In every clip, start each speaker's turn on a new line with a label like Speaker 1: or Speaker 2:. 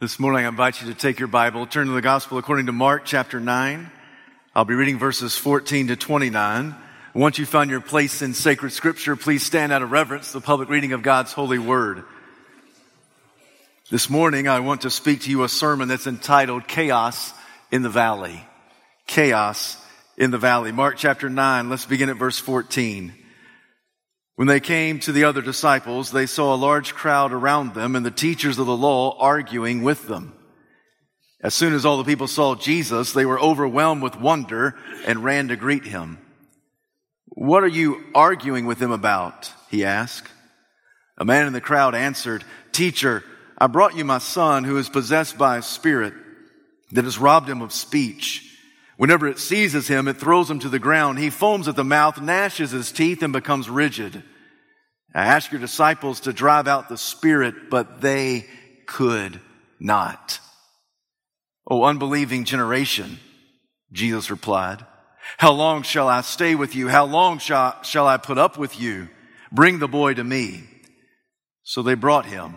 Speaker 1: This morning, I invite you to take your Bible, turn to the Gospel according to Mark chapter 9. I'll be reading verses 14 to 29. Once you find your place in sacred scripture, please stand out of reverence the public reading of God's holy word. This morning, I want to speak to you a sermon that's entitled Chaos in the Valley. Chaos in the Valley. Mark chapter 9, let's begin at verse 14. When they came to the other disciples, they saw a large crowd around them and the teachers of the law arguing with them. As soon as all the people saw Jesus, they were overwhelmed with wonder and ran to greet him. What are you arguing with him about? He asked. A man in the crowd answered, Teacher, I brought you my son who is possessed by a spirit that has robbed him of speech. Whenever it seizes him, it throws him to the ground. He foams at the mouth, gnashes his teeth, and becomes rigid. I asked your disciples to drive out the spirit, but they could not. O unbelieving generation, Jesus replied, how long shall I stay with you? How long shall I put up with you? Bring the boy to me. So they brought him.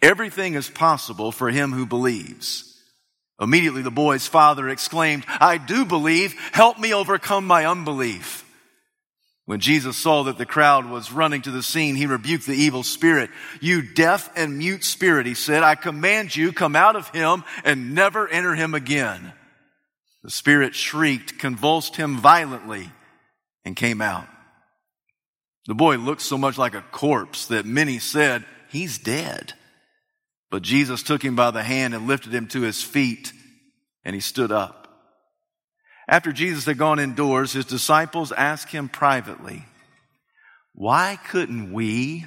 Speaker 1: Everything is possible for him who believes. Immediately the boy's father exclaimed, I do believe. Help me overcome my unbelief. When Jesus saw that the crowd was running to the scene, he rebuked the evil spirit. You deaf and mute spirit, he said, I command you, come out of him and never enter him again. The spirit shrieked, convulsed him violently, and came out. The boy looked so much like a corpse that many said, he's dead. But Jesus took him by the hand and lifted him to his feet, and he stood up. After Jesus had gone indoors, his disciples asked him privately, Why couldn't we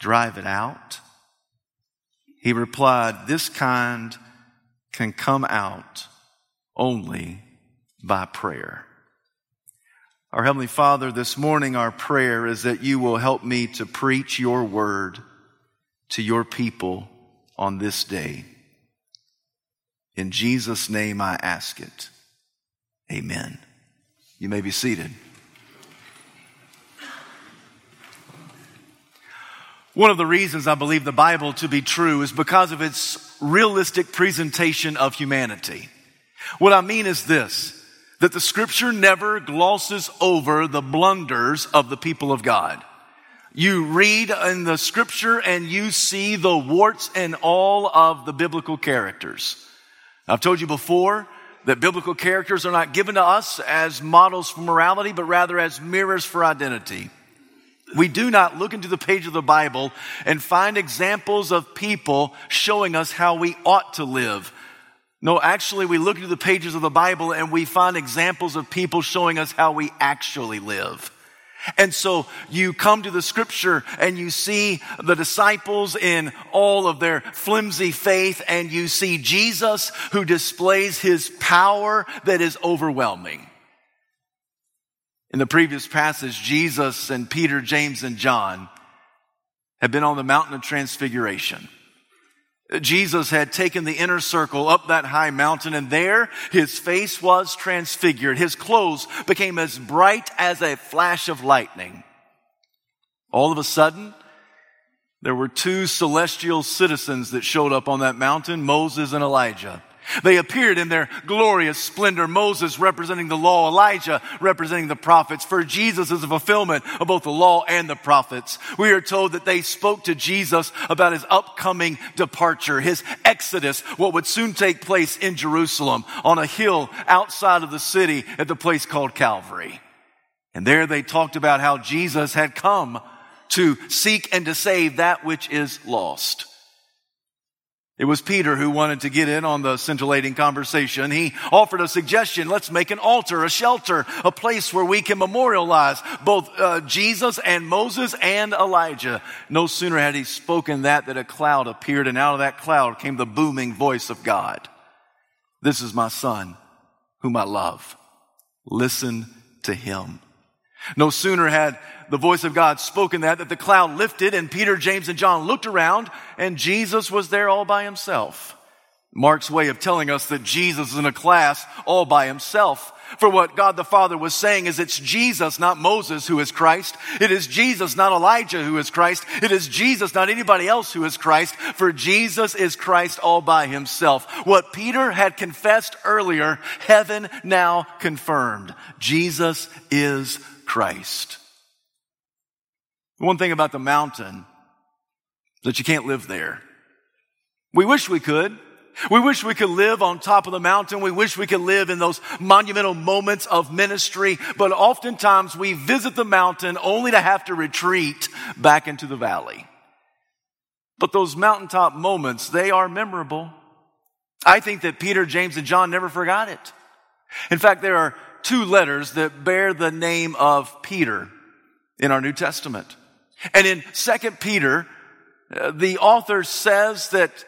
Speaker 1: drive it out? He replied, This kind can come out only by prayer. Our Heavenly Father, this morning our prayer is that you will help me to preach your word to your people on this day. In Jesus' name I ask it. Amen. You may be seated. One of the reasons I believe the Bible to be true is because of its realistic presentation of humanity. What I mean is this, that the scripture never glosses over the blunders of the people of God. You read in the scripture and you see the warts and all of the biblical characters. I've told you before that biblical characters are not given to us as models for morality, but rather as mirrors for identity. We do not look into the page of the Bible and find examples of people showing us how we ought to live. No, actually, we look into the pages of the Bible and we find examples of people showing us how we actually live. And so you come to the scripture and you see the disciples in all of their flimsy faith and you see Jesus who displays his power that is overwhelming. In the previous passage, Jesus and Peter, James, and John had been on the mountain of transfiguration. Jesus had taken the inner circle up that high mountain and there his face was transfigured. His clothes became as bright as a flash of lightning. All of a sudden, there were two celestial citizens that showed up on that mountain, Moses and Elijah. They appeared in their glorious splendor. Moses representing the law, Elijah representing the prophets. For Jesus is a fulfillment of both the law and the prophets. We are told that they spoke to Jesus about his upcoming departure, his exodus, what would soon take place in Jerusalem on a hill outside of the city at the place called Calvary. And there they talked about how Jesus had come to seek and to save that which is lost. It was Peter who wanted to get in on the scintillating conversation. He offered a suggestion. Let's make an altar, a shelter, a place where we can memorialize both uh, Jesus and Moses and Elijah. No sooner had he spoken that that a cloud appeared and out of that cloud came the booming voice of God. This is my son, whom I love. Listen to him. No sooner had the voice of God spoken that, that the cloud lifted and Peter, James, and John looked around and Jesus was there all by himself. Mark's way of telling us that Jesus is in a class all by himself. For what God the Father was saying is it's Jesus, not Moses, who is Christ. It is Jesus, not Elijah, who is Christ. It is Jesus, not anybody else, who is Christ. For Jesus is Christ all by himself. What Peter had confessed earlier, heaven now confirmed. Jesus is Christ. One thing about the mountain that you can't live there. We wish we could. We wish we could live on top of the mountain. We wish we could live in those monumental moments of ministry. But oftentimes we visit the mountain only to have to retreat back into the valley. But those mountaintop moments, they are memorable. I think that Peter, James, and John never forgot it. In fact, there are two letters that bear the name of Peter in our New Testament. And in Second Peter, uh, the author says that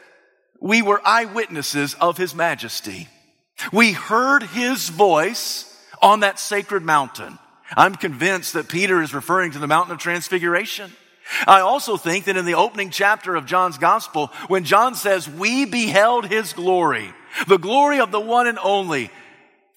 Speaker 1: we were eyewitnesses of his majesty. We heard his voice on that sacred mountain. I'm convinced that Peter is referring to the mountain of transfiguration. I also think that in the opening chapter of John's gospel, when John says, we beheld his glory, the glory of the one and only,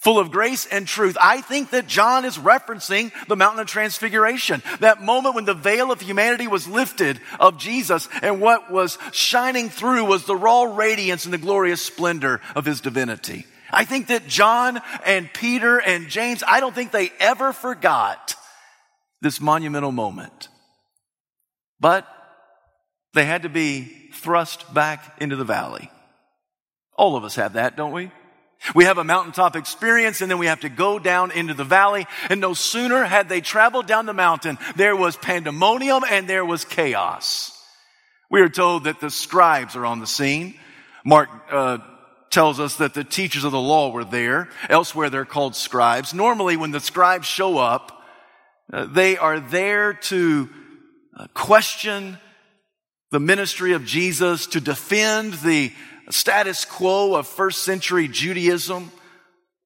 Speaker 1: full of grace and truth. I think that John is referencing the mountain of transfiguration. That moment when the veil of humanity was lifted of Jesus and what was shining through was the raw radiance and the glorious splendor of his divinity. I think that John and Peter and James, I don't think they ever forgot this monumental moment. But they had to be thrust back into the valley. All of us have that, don't we? We have a mountaintop experience and then we have to go down into the valley. And no sooner had they traveled down the mountain, there was pandemonium and there was chaos. We are told that the scribes are on the scene. Mark uh, tells us that the teachers of the law were there. Elsewhere, they're called scribes. Normally, when the scribes show up, uh, they are there to uh, question the ministry of Jesus, to defend the status quo of first century Judaism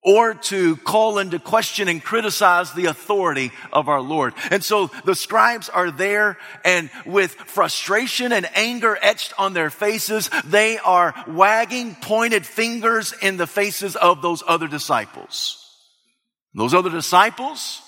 Speaker 1: or to call into question and criticize the authority of our Lord. And so the scribes are there and with frustration and anger etched on their faces, they are wagging pointed fingers in the faces of those other disciples. Those other disciples,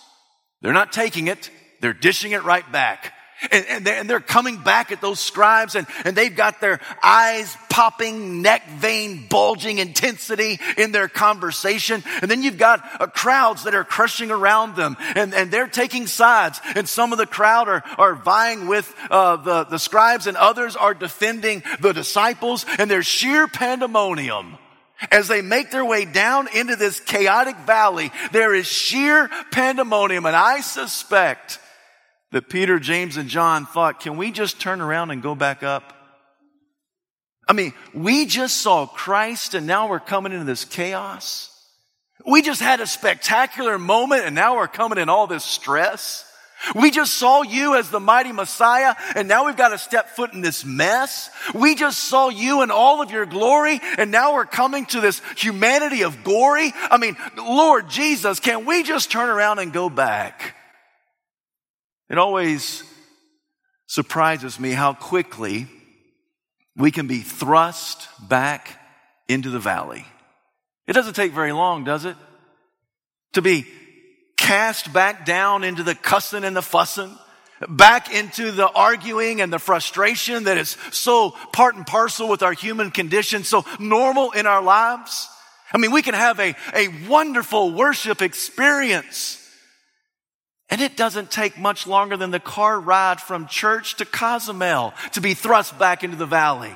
Speaker 1: they're not taking it, they're dishing it right back. And, and, they're, and, they're, coming back at those scribes and, and they've got their eyes popping, neck vein bulging intensity in their conversation. And then you've got uh, crowds that are crushing around them and, and they're taking sides. And some of the crowd are, are vying with uh, the, the scribes and others are defending the disciples and there's sheer pandemonium. As they make their way down into this chaotic valley, there is sheer pandemonium and I suspect that Peter, James, and John thought, can we just turn around and go back up? I mean, we just saw Christ and now we're coming into this chaos. We just had a spectacular moment and now we're coming in all this stress. We just saw you as the mighty Messiah and now we've got to step foot in this mess. We just saw you in all of your glory and now we're coming to this humanity of glory. I mean, Lord Jesus, can we just turn around and go back? It always surprises me how quickly we can be thrust back into the valley. It doesn't take very long, does it? To be cast back down into the cussing and the fussing, back into the arguing and the frustration that is so part and parcel with our human condition, so normal in our lives. I mean, we can have a, a wonderful worship experience and it doesn't take much longer than the car ride from church to Cozumel to be thrust back into the valley.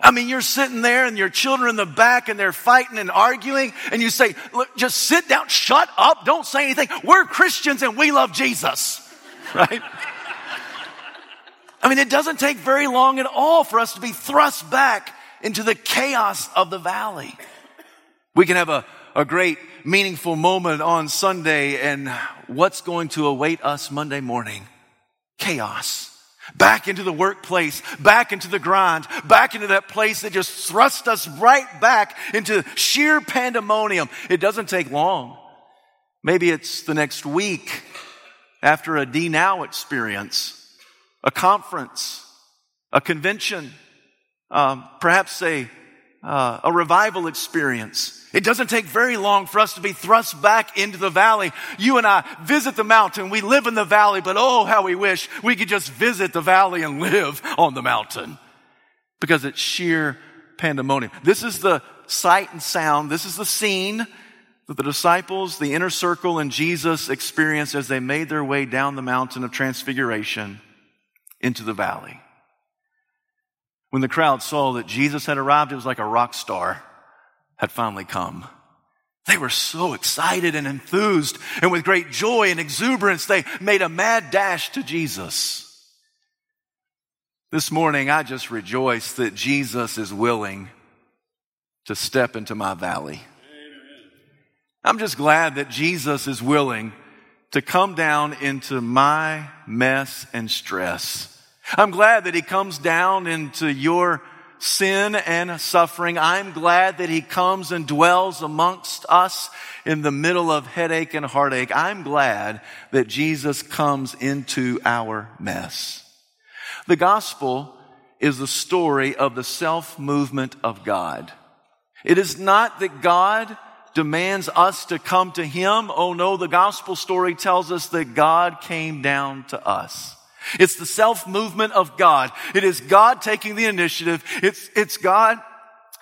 Speaker 1: I mean, you're sitting there and your children in the back and they're fighting and arguing and you say, look, just sit down, shut up, don't say anything. We're Christians and we love Jesus. Right? I mean, it doesn't take very long at all for us to be thrust back into the chaos of the valley. We can have a, a great meaningful moment on Sunday and what's going to await us Monday morning? Chaos. back into the workplace, back into the grind, back into that place that just thrust us right back into sheer pandemonium. It doesn't take long. Maybe it's the next week after a D Now experience, a conference, a convention, um, perhaps a, uh, a revival experience. It doesn't take very long for us to be thrust back into the valley. You and I visit the mountain. We live in the valley, but oh, how we wish we could just visit the valley and live on the mountain because it's sheer pandemonium. This is the sight and sound. This is the scene that the disciples, the inner circle, and Jesus experienced as they made their way down the mountain of transfiguration into the valley. When the crowd saw that Jesus had arrived, it was like a rock star had finally come. They were so excited and enthused, and with great joy and exuberance, they made a mad dash to Jesus. This morning, I just rejoice that Jesus is willing to step into my valley. I'm just glad that Jesus is willing to come down into my mess and stress. I'm glad that he comes down into your sin and suffering. I'm glad that he comes and dwells amongst us in the middle of headache and heartache. I'm glad that Jesus comes into our mess. The gospel is the story of the self movement of God. It is not that God demands us to come to Him. Oh no, the gospel story tells us that God came down to us. It's the self movement of God. It is God taking the initiative. It's, it's God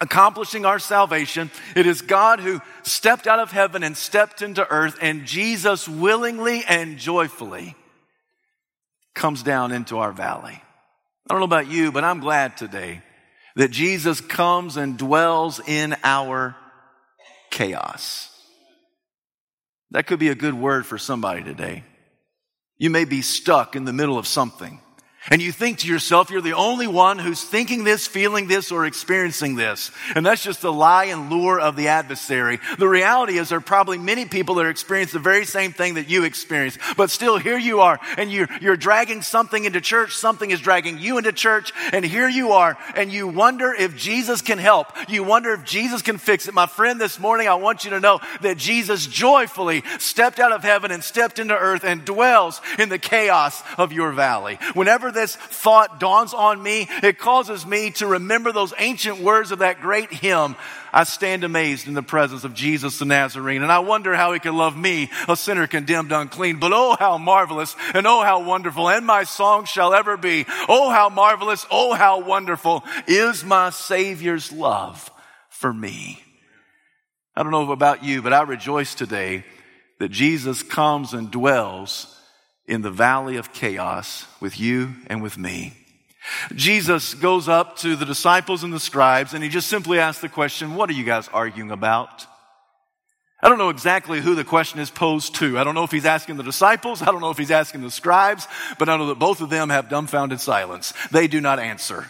Speaker 1: accomplishing our salvation. It is God who stepped out of heaven and stepped into earth and Jesus willingly and joyfully comes down into our valley. I don't know about you, but I'm glad today that Jesus comes and dwells in our chaos. That could be a good word for somebody today. You may be stuck in the middle of something. And you think to yourself, you're the only one who's thinking this, feeling this, or experiencing this. And that's just the lie and lure of the adversary. The reality is there are probably many people that are experiencing the very same thing that you experience. But still, here you are, and you're, you're dragging something into church, something is dragging you into church, and here you are, and you wonder if Jesus can help. You wonder if Jesus can fix it. My friend, this morning, I want you to know that Jesus joyfully stepped out of heaven and stepped into earth and dwells in the chaos of your valley. Whenever this thought dawns on me, it causes me to remember those ancient words of that great hymn. I stand amazed in the presence of Jesus the Nazarene, and I wonder how he can love me, a sinner condemned unclean. But oh, how marvelous, and oh, how wonderful, and my song shall ever be. Oh, how marvelous, oh, how wonderful is my Savior's love for me. I don't know about you, but I rejoice today that Jesus comes and dwells in the valley of chaos with you and with me. Jesus goes up to the disciples and the scribes and he just simply asks the question, what are you guys arguing about? I don't know exactly who the question is posed to. I don't know if he's asking the disciples. I don't know if he's asking the scribes, but I know that both of them have dumbfounded silence. They do not answer.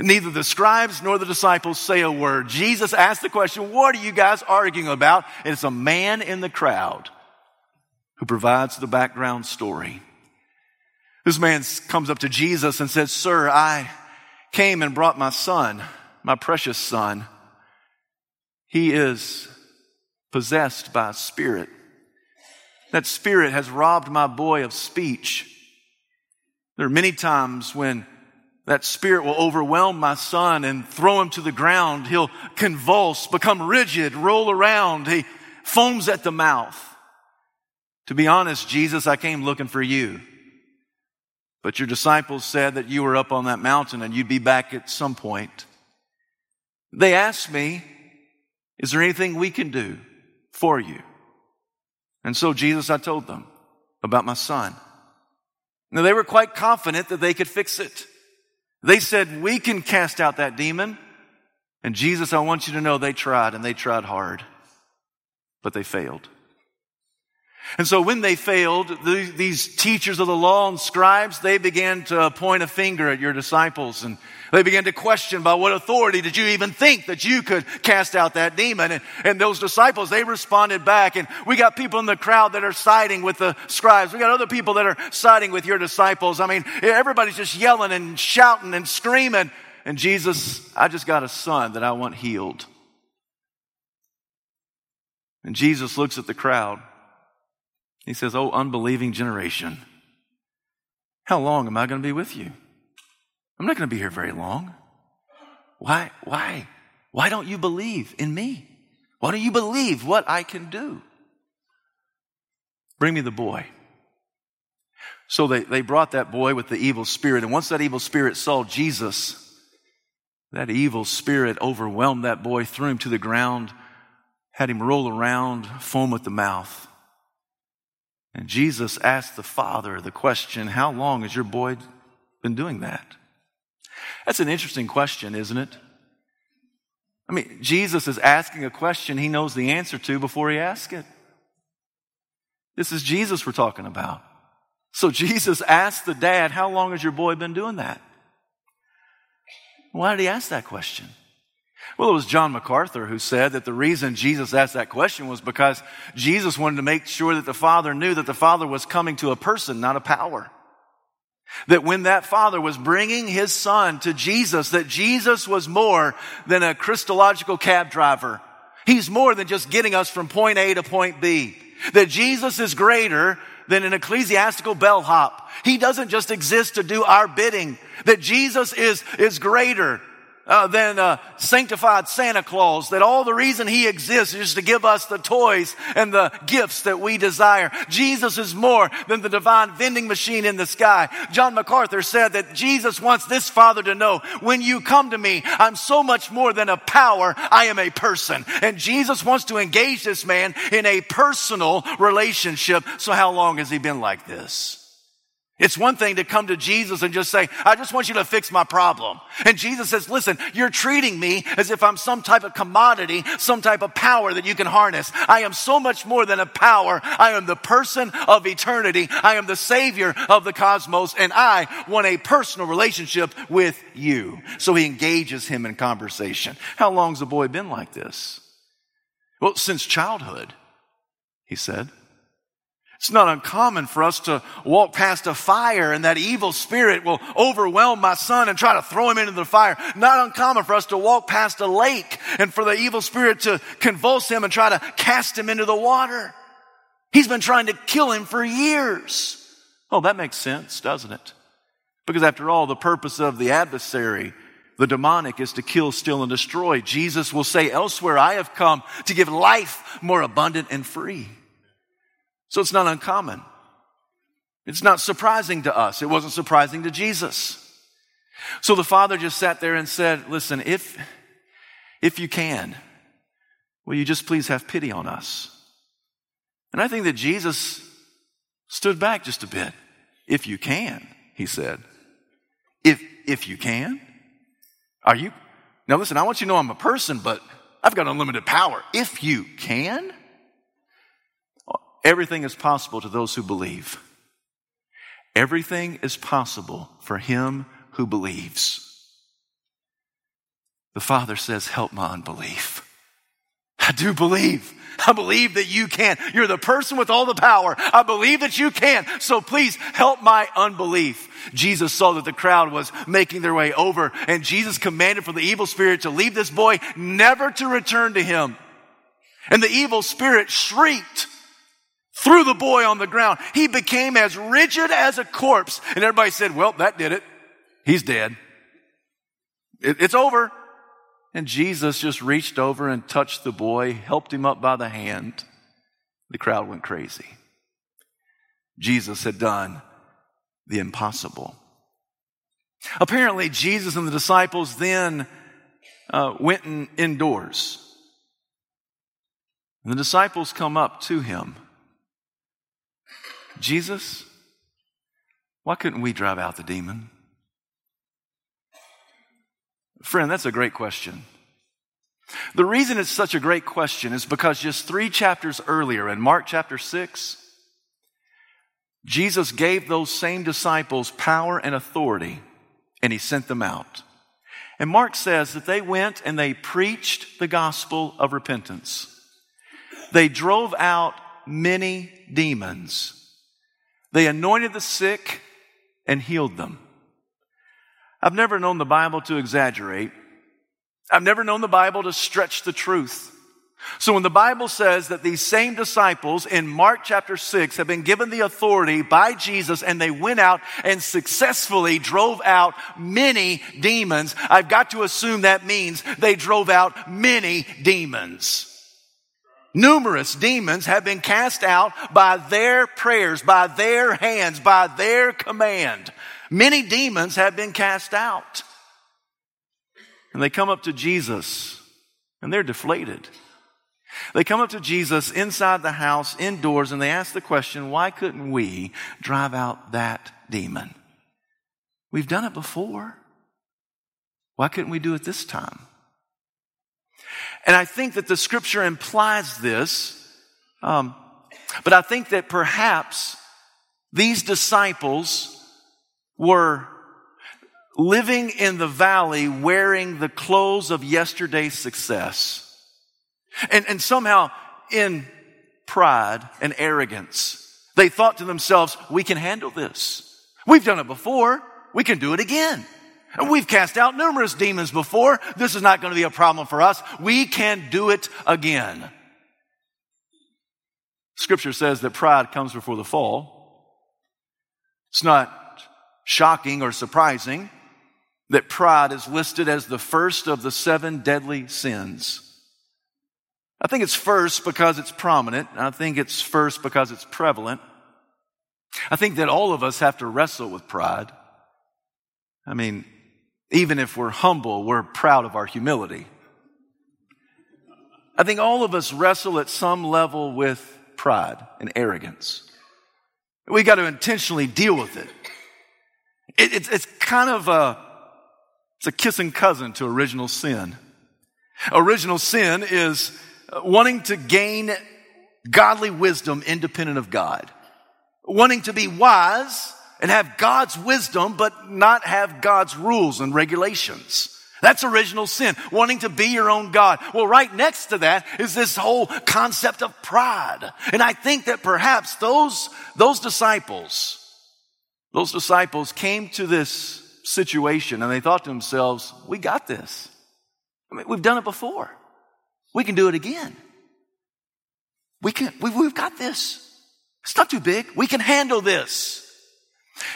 Speaker 1: Neither the scribes nor the disciples say a word. Jesus asks the question, what are you guys arguing about? And it's a man in the crowd who provides the background story. This man comes up to Jesus and says, Sir, I came and brought my son, my precious son. He is possessed by a spirit. That spirit has robbed my boy of speech. There are many times when that spirit will overwhelm my son and throw him to the ground. He'll convulse, become rigid, roll around. He foams at the mouth. To be honest, Jesus, I came looking for you. But your disciples said that you were up on that mountain and you'd be back at some point. They asked me, is there anything we can do for you? And so Jesus, I told them about my son. Now they were quite confident that they could fix it. They said, we can cast out that demon. And Jesus, I want you to know they tried and they tried hard, but they failed. And so when they failed, the, these teachers of the law and scribes, they began to point a finger at your disciples and they began to question by what authority did you even think that you could cast out that demon? And, and those disciples, they responded back. And we got people in the crowd that are siding with the scribes. We got other people that are siding with your disciples. I mean, everybody's just yelling and shouting and screaming. And Jesus, I just got a son that I want healed. And Jesus looks at the crowd. He says, Oh, unbelieving generation, how long am I going to be with you? I'm not going to be here very long. Why? Why? Why don't you believe in me? Why don't you believe what I can do? Bring me the boy. So they, they brought that boy with the evil spirit. And once that evil spirit saw Jesus, that evil spirit overwhelmed that boy, threw him to the ground, had him roll around, foam at the mouth. And Jesus asked the father the question, How long has your boy been doing that? That's an interesting question, isn't it? I mean, Jesus is asking a question he knows the answer to before he asks it. This is Jesus we're talking about. So Jesus asked the dad, How long has your boy been doing that? Why did he ask that question? Well, it was John MacArthur who said that the reason Jesus asked that question was because Jesus wanted to make sure that the Father knew that the Father was coming to a person, not a power. That when that Father was bringing his Son to Jesus, that Jesus was more than a Christological cab driver. He's more than just getting us from point A to point B. That Jesus is greater than an ecclesiastical bellhop. He doesn't just exist to do our bidding. That Jesus is, is greater uh, than uh, sanctified Santa Claus, that all the reason he exists is to give us the toys and the gifts that we desire. Jesus is more than the divine vending machine in the sky. John MacArthur said that Jesus wants this father to know, when you come to me, I'm so much more than a power, I am a person. And Jesus wants to engage this man in a personal relationship. So how long has he been like this? It's one thing to come to Jesus and just say, I just want you to fix my problem. And Jesus says, listen, you're treating me as if I'm some type of commodity, some type of power that you can harness. I am so much more than a power. I am the person of eternity. I am the savior of the cosmos and I want a personal relationship with you. So he engages him in conversation. How long's the boy been like this? Well, since childhood, he said. It's not uncommon for us to walk past a fire and that evil spirit will overwhelm my son and try to throw him into the fire. Not uncommon for us to walk past a lake and for the evil spirit to convulse him and try to cast him into the water. He's been trying to kill him for years. Oh, that makes sense, doesn't it? Because after all, the purpose of the adversary the demonic is to kill, steal, and destroy. Jesus will say elsewhere, I have come to give life more abundant and free. So it's not uncommon. It's not surprising to us. It wasn't surprising to Jesus. So the father just sat there and said, listen, if, if you can, will you just please have pity on us? And I think that Jesus stood back just a bit. If you can, he said. If, if you can? Are you? Now listen, I want you to know I'm a person, but I've got unlimited power. If you can? Everything is possible to those who believe. Everything is possible for him who believes. The Father says, Help my unbelief. I do believe. I believe that you can. You're the person with all the power. I believe that you can. So please help my unbelief. Jesus saw that the crowd was making their way over, and Jesus commanded for the evil spirit to leave this boy, never to return to him. And the evil spirit shrieked threw the boy on the ground. He became as rigid as a corpse. And everybody said, well, that did it. He's dead. It, it's over. And Jesus just reached over and touched the boy, helped him up by the hand. The crowd went crazy. Jesus had done the impossible. Apparently, Jesus and the disciples then uh, went in, indoors. And the disciples come up to him Jesus, why couldn't we drive out the demon? Friend, that's a great question. The reason it's such a great question is because just three chapters earlier in Mark chapter 6, Jesus gave those same disciples power and authority, and he sent them out. And Mark says that they went and they preached the gospel of repentance. They drove out many demons. They anointed the sick and healed them. I've never known the Bible to exaggerate. I've never known the Bible to stretch the truth. So when the Bible says that these same disciples in Mark chapter 6 have been given the authority by Jesus and they went out and successfully drove out many demons, I've got to assume that means they drove out many demons. Numerous demons have been cast out by their prayers, by their hands, by their command. Many demons have been cast out. And they come up to Jesus and they're deflated. They come up to Jesus inside the house, indoors, and they ask the question, why couldn't we drive out that demon? We've done it before. Why couldn't we do it this time? And I think that the scripture implies this, um, but I think that perhaps these disciples were living in the valley wearing the clothes of yesterday's success. And, and somehow in pride and arrogance, they thought to themselves, we can handle this. We've done it before. We can do it again. And we've cast out numerous demons before. This is not going to be a problem for us. We can do it again. Scripture says that pride comes before the fall. It's not shocking or surprising that pride is listed as the first of the seven deadly sins. I think it's first because it's prominent. I think it's first because it's prevalent. I think that all of us have to wrestle with pride. I mean, even if we're humble, we're proud of our humility. I think all of us wrestle at some level with pride and arrogance. We got to intentionally deal with it. it it's, it's kind of a, it's a kissing cousin to original sin. Original sin is wanting to gain godly wisdom independent of God. Wanting to be wise and have God's wisdom, but not have God's rules and regulations. That's original sin, wanting to be your own God. Well, right next to that is this whole concept of pride. And I think that perhaps those, those disciples, those disciples came to this situation and they thought to themselves, we got this. I mean, we've done it before. We can do it again. We can, we've got this. It's not too big. We can handle this.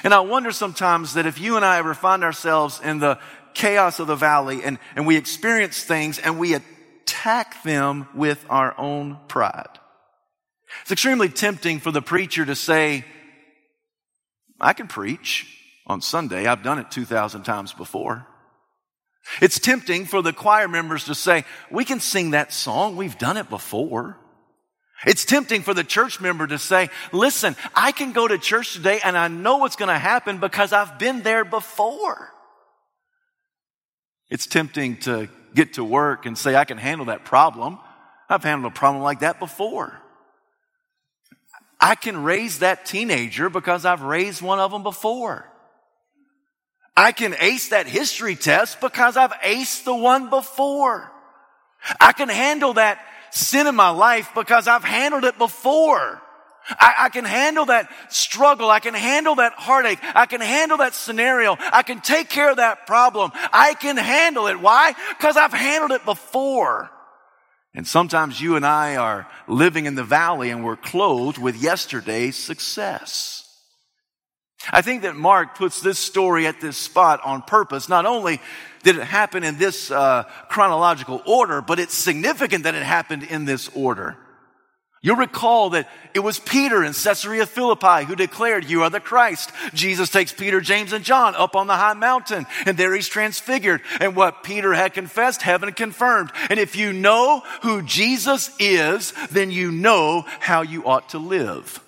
Speaker 1: And I wonder sometimes that if you and I ever find ourselves in the chaos of the valley and, and we experience things and we attack them with our own pride. It's extremely tempting for the preacher to say, I can preach on Sunday. I've done it 2,000 times before. It's tempting for the choir members to say, we can sing that song. We've done it before. It's tempting for the church member to say, listen, I can go to church today and I know what's going to happen because I've been there before. It's tempting to get to work and say, I can handle that problem. I've handled a problem like that before. I can raise that teenager because I've raised one of them before. I can ace that history test because I've aced the one before. I can handle that sin in my life because I've handled it before. I, I, can handle that struggle. I can handle that heartache. I can handle that scenario. I can take care of that problem. I can handle it. Why? Because I've handled it before. And sometimes you and I are living in the valley and we're clothed with yesterday's success. I think that Mark puts this story at this spot on purpose. Not only did it happen in this uh, chronological order, but it's significant that it happened in this order. You'll recall that it was Peter in Caesarea Philippi who declared, You are the Christ. Jesus takes Peter, James, and John up on the high mountain, and there he's transfigured. And what Peter had confessed, heaven confirmed. And if you know who Jesus is, then you know how you ought to live.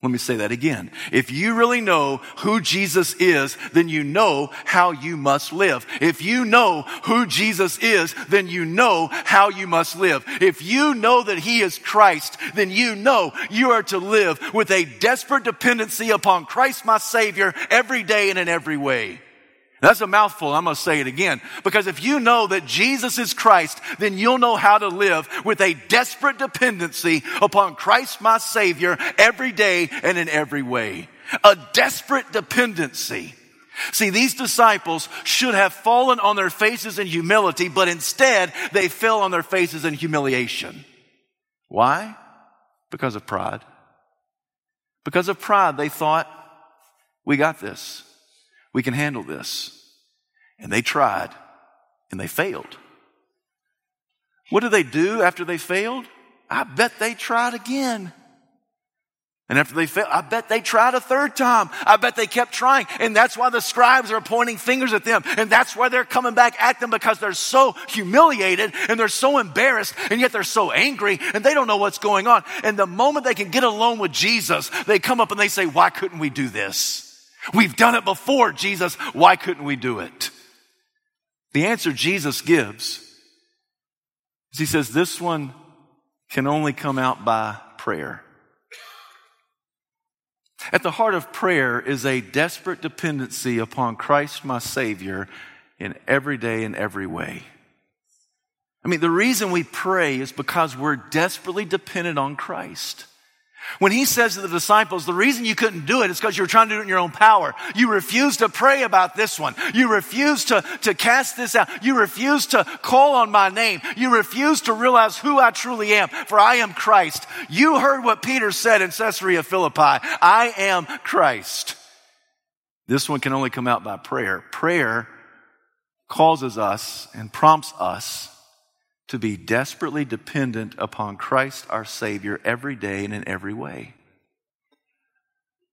Speaker 1: Let me say that again. If you really know who Jesus is, then you know how you must live. If you know who Jesus is, then you know how you must live. If you know that He is Christ, then you know you are to live with a desperate dependency upon Christ my Savior every day and in every way. That's a mouthful. I'm going to say it again. Because if you know that Jesus is Christ, then you'll know how to live with a desperate dependency upon Christ my Savior every day and in every way. A desperate dependency. See, these disciples should have fallen on their faces in humility, but instead they fell on their faces in humiliation. Why? Because of pride. Because of pride, they thought, we got this. We can handle this. And they tried and they failed. What did they do after they failed? I bet they tried again. And after they failed, I bet they tried a third time. I bet they kept trying. And that's why the scribes are pointing fingers at them. And that's why they're coming back at them because they're so humiliated and they're so embarrassed and yet they're so angry and they don't know what's going on. And the moment they can get alone with Jesus, they come up and they say, why couldn't we do this? We've done it before, Jesus. Why couldn't we do it? The answer Jesus gives is He says, This one can only come out by prayer. At the heart of prayer is a desperate dependency upon Christ, my Savior, in every day and every way. I mean, the reason we pray is because we're desperately dependent on Christ. When he says to the disciples, the reason you couldn't do it is because you were trying to do it in your own power. You refused to pray about this one. You refused to, to cast this out. You refused to call on my name. You refused to realize who I truly am, for I am Christ. You heard what Peter said in Caesarea Philippi. I am Christ. This one can only come out by prayer. Prayer causes us and prompts us to be desperately dependent upon Christ our Savior every day and in every way.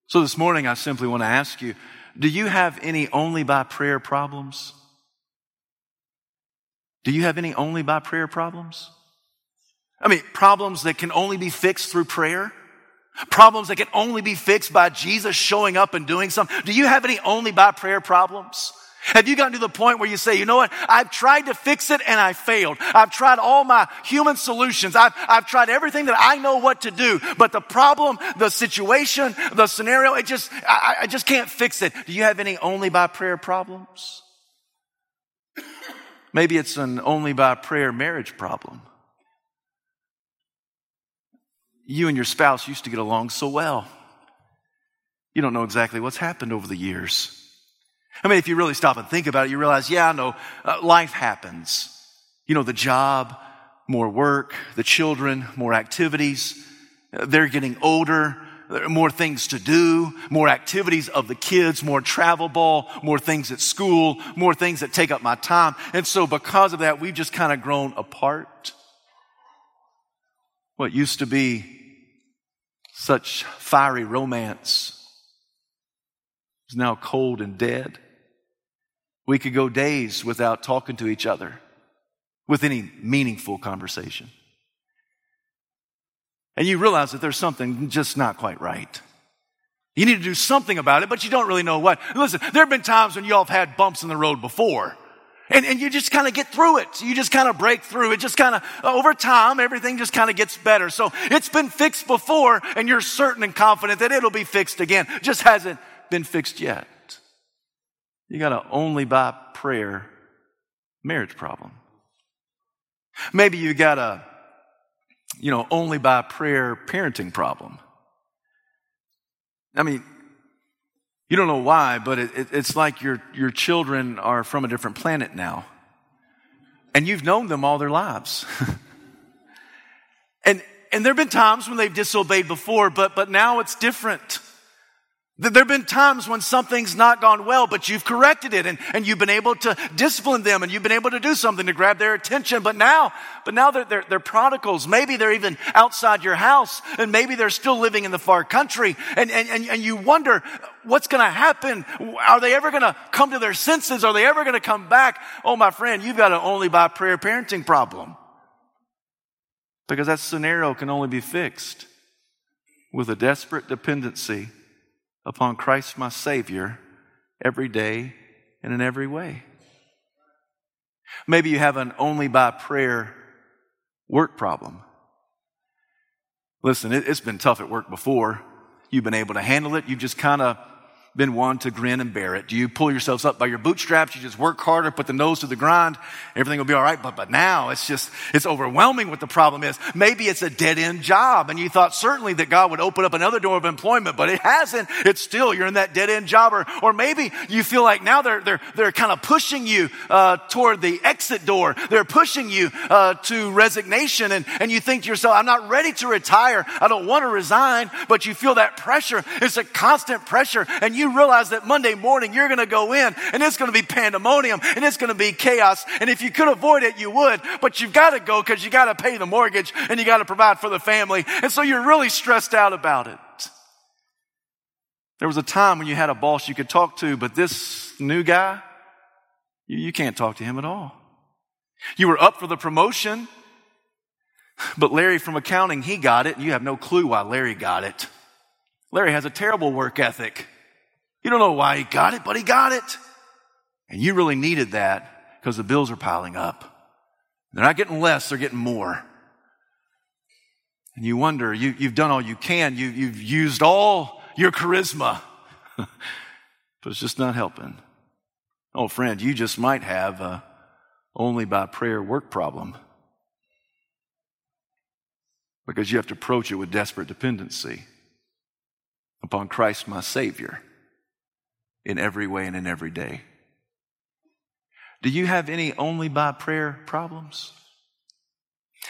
Speaker 1: So this morning, I simply want to ask you do you have any only by prayer problems? Do you have any only by prayer problems? I mean, problems that can only be fixed through prayer? Problems that can only be fixed by Jesus showing up and doing something? Do you have any only by prayer problems? Have you gotten to the point where you say, you know what? I've tried to fix it and I failed. I've tried all my human solutions. I've, I've tried everything that I know what to do. But the problem, the situation, the scenario, it just, I, I just can't fix it. Do you have any only by prayer problems? Maybe it's an only by prayer marriage problem. You and your spouse used to get along so well. You don't know exactly what's happened over the years. I mean, if you really stop and think about it, you realize, yeah, no, uh, life happens. You know, the job, more work, the children, more activities. They're getting older. More things to do, more activities of the kids, more travel ball, more things at school, more things that take up my time. And so because of that, we've just kind of grown apart. What used to be such fiery romance is now cold and dead. We could go days without talking to each other with any meaningful conversation. And you realize that there's something just not quite right. You need to do something about it, but you don't really know what. Listen, there have been times when y'all have had bumps in the road before. And, and you just kind of get through it. You just kind of break through. It just kind of, over time, everything just kind of gets better. So it's been fixed before, and you're certain and confident that it'll be fixed again. Just hasn't been fixed yet. You got to only by prayer marriage problem. Maybe you got a, you know, only by prayer parenting problem. I mean, you don't know why, but it, it, it's like your, your children are from a different planet now. And you've known them all their lives. and, and there have been times when they've disobeyed before, but, but now it's different. There have been times when something's not gone well, but you've corrected it and, and you've been able to discipline them and you've been able to do something to grab their attention. But now, but now they're, they're, they're prodigals. Maybe they're even outside your house and maybe they're still living in the far country. And, and, and, and you wonder, what's going to happen? Are they ever going to come to their senses? Are they ever going to come back? Oh, my friend, you've got an only by prayer parenting problem. Because that scenario can only be fixed with a desperate dependency upon Christ my Savior every day and in every way. Maybe you have an only by prayer work problem. Listen, it, has been tough at work before. You've been able to handle it. You've just kind of been one to grin and bear it? Do you pull yourselves up by your bootstraps? You just work harder, put the nose to the grind, everything will be all right. But, but now it's just, it's overwhelming what the problem is. Maybe it's a dead end job and you thought certainly that God would open up another door of employment, but it hasn't. It's still, you're in that dead end job. Or, or maybe you feel like now they're, they're, they're kind of pushing you, uh, toward the exit door. They're pushing you, uh, to resignation and, and you think to yourself, I'm not ready to retire. I don't want to resign, but you feel that pressure. It's a constant pressure and you you realize that Monday morning you're going to go in and it's going to be pandemonium and it's going to be chaos. And if you could avoid it, you would, but you've got to go because you got to pay the mortgage and you got to provide for the family. And so you're really stressed out about it. There was a time when you had a boss you could talk to, but this new guy, you, you can't talk to him at all. You were up for the promotion, but Larry from accounting, he got it, and you have no clue why Larry got it. Larry has a terrible work ethic. You don't know why he got it, but he got it. And you really needed that because the bills are piling up. They're not getting less, they're getting more. And you wonder, you, have done all you can, you, you've used all your charisma, but it's just not helping. Oh, friend, you just might have a only by prayer work problem because you have to approach it with desperate dependency upon Christ, my Savior in every way and in every day. Do you have any only by prayer problems?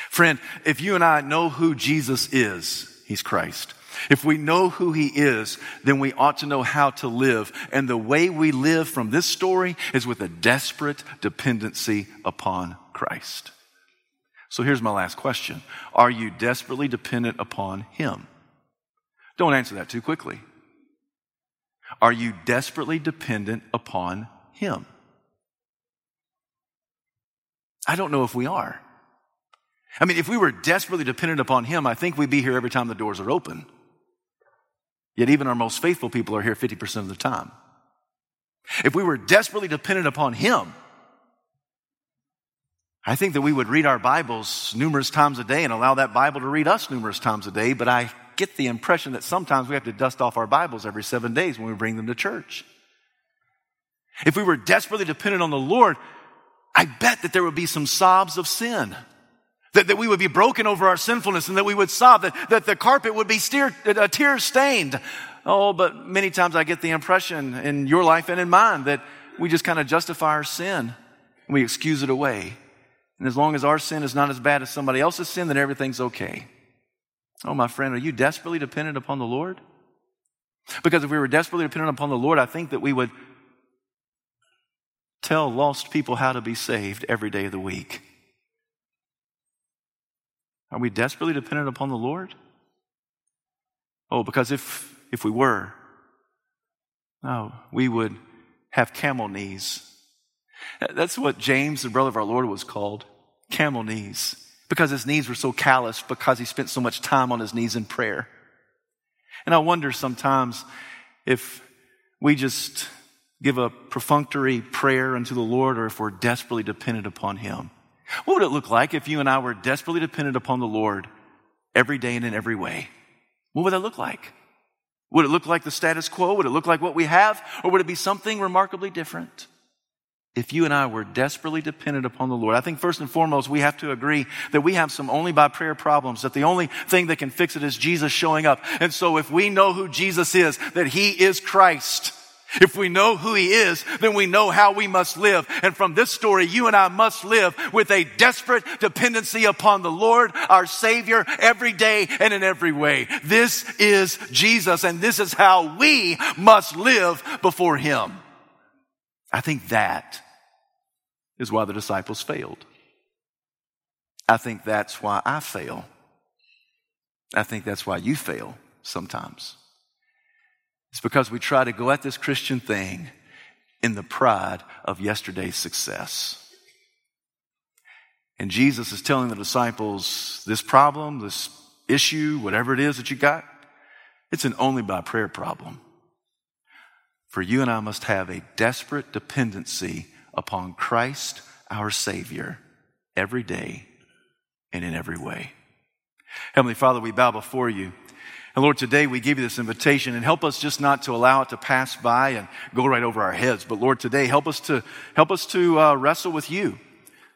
Speaker 1: Friend, if you and I know who Jesus is, He's Christ. If we know who He is, then we ought to know how to live. And the way we live from this story is with a desperate dependency upon Christ. So here's my last question Are you desperately dependent upon Him? Don't answer that too quickly. Are you desperately dependent upon Him? I don't know if we are. I mean, if we were desperately dependent upon Him, I think we'd be here every time the doors are open. Yet even our most faithful people are here 50% of the time. If we were desperately dependent upon Him, I think that we would read our Bibles numerous times a day and allow that Bible to read us numerous times a day, but I get the impression that sometimes we have to dust off our Bibles every seven days when we bring them to church. If we were desperately dependent on the Lord, I bet that there would be some sobs of sin. That, that we would be broken over our sinfulness and that we would sob, that, that the carpet would be steer, uh, tear stained. Oh, but many times I get the impression in your life and in mine that we just kind of justify our sin and we excuse it away. And as long as our sin is not as bad as somebody else's sin, then everything's okay. Oh, my friend, are you desperately dependent upon the Lord? Because if we were desperately dependent upon the Lord, I think that we would tell lost people how to be saved every day of the week. Are we desperately dependent upon the Lord? Oh, because if, if we were, no, we would have camel knees. That's what James, the brother of our Lord, was called camel knees because his knees were so calloused because he spent so much time on his knees in prayer. And I wonder sometimes if we just give a perfunctory prayer unto the Lord or if we're desperately dependent upon him. What would it look like if you and I were desperately dependent upon the Lord every day and in every way? What would that look like? Would it look like the status quo? Would it look like what we have? Or would it be something remarkably different? If you and I were desperately dependent upon the Lord. I think first and foremost, we have to agree that we have some only by prayer problems, that the only thing that can fix it is Jesus showing up. And so if we know who Jesus is, that He is Christ, if we know who He is, then we know how we must live. And from this story, you and I must live with a desperate dependency upon the Lord, our Savior, every day and in every way. This is Jesus, and this is how we must live before Him. I think that is why the disciples failed. I think that's why I fail. I think that's why you fail sometimes. It's because we try to go at this Christian thing in the pride of yesterday's success. And Jesus is telling the disciples this problem, this issue, whatever it is that you got, It's an only by prayer problem. For you and I must have a desperate dependency upon Christ, our Savior, every day and in every way. Heavenly Father, we bow before you. And Lord, today we give you this invitation and help us just not to allow it to pass by and go right over our heads. But Lord, today help us to, help us to uh, wrestle with you.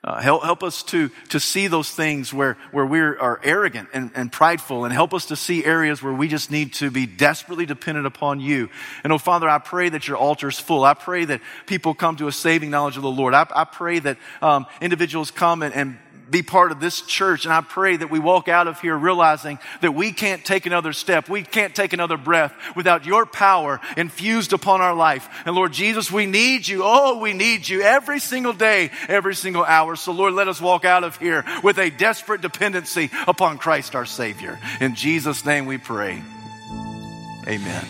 Speaker 1: Uh, help, help us to, to see those things where, where we are arrogant and, and prideful and help us to see areas where we just need to be desperately dependent upon you. And oh, Father, I pray that your altar is full. I pray that people come to a saving knowledge of the Lord. I, I pray that um, individuals come and, and be part of this church. And I pray that we walk out of here realizing that we can't take another step. We can't take another breath without your power infused upon our life. And Lord Jesus, we need you. Oh, we need you every single day, every single hour. So Lord, let us walk out of here with a desperate dependency upon Christ our Savior. In Jesus' name we pray. Amen.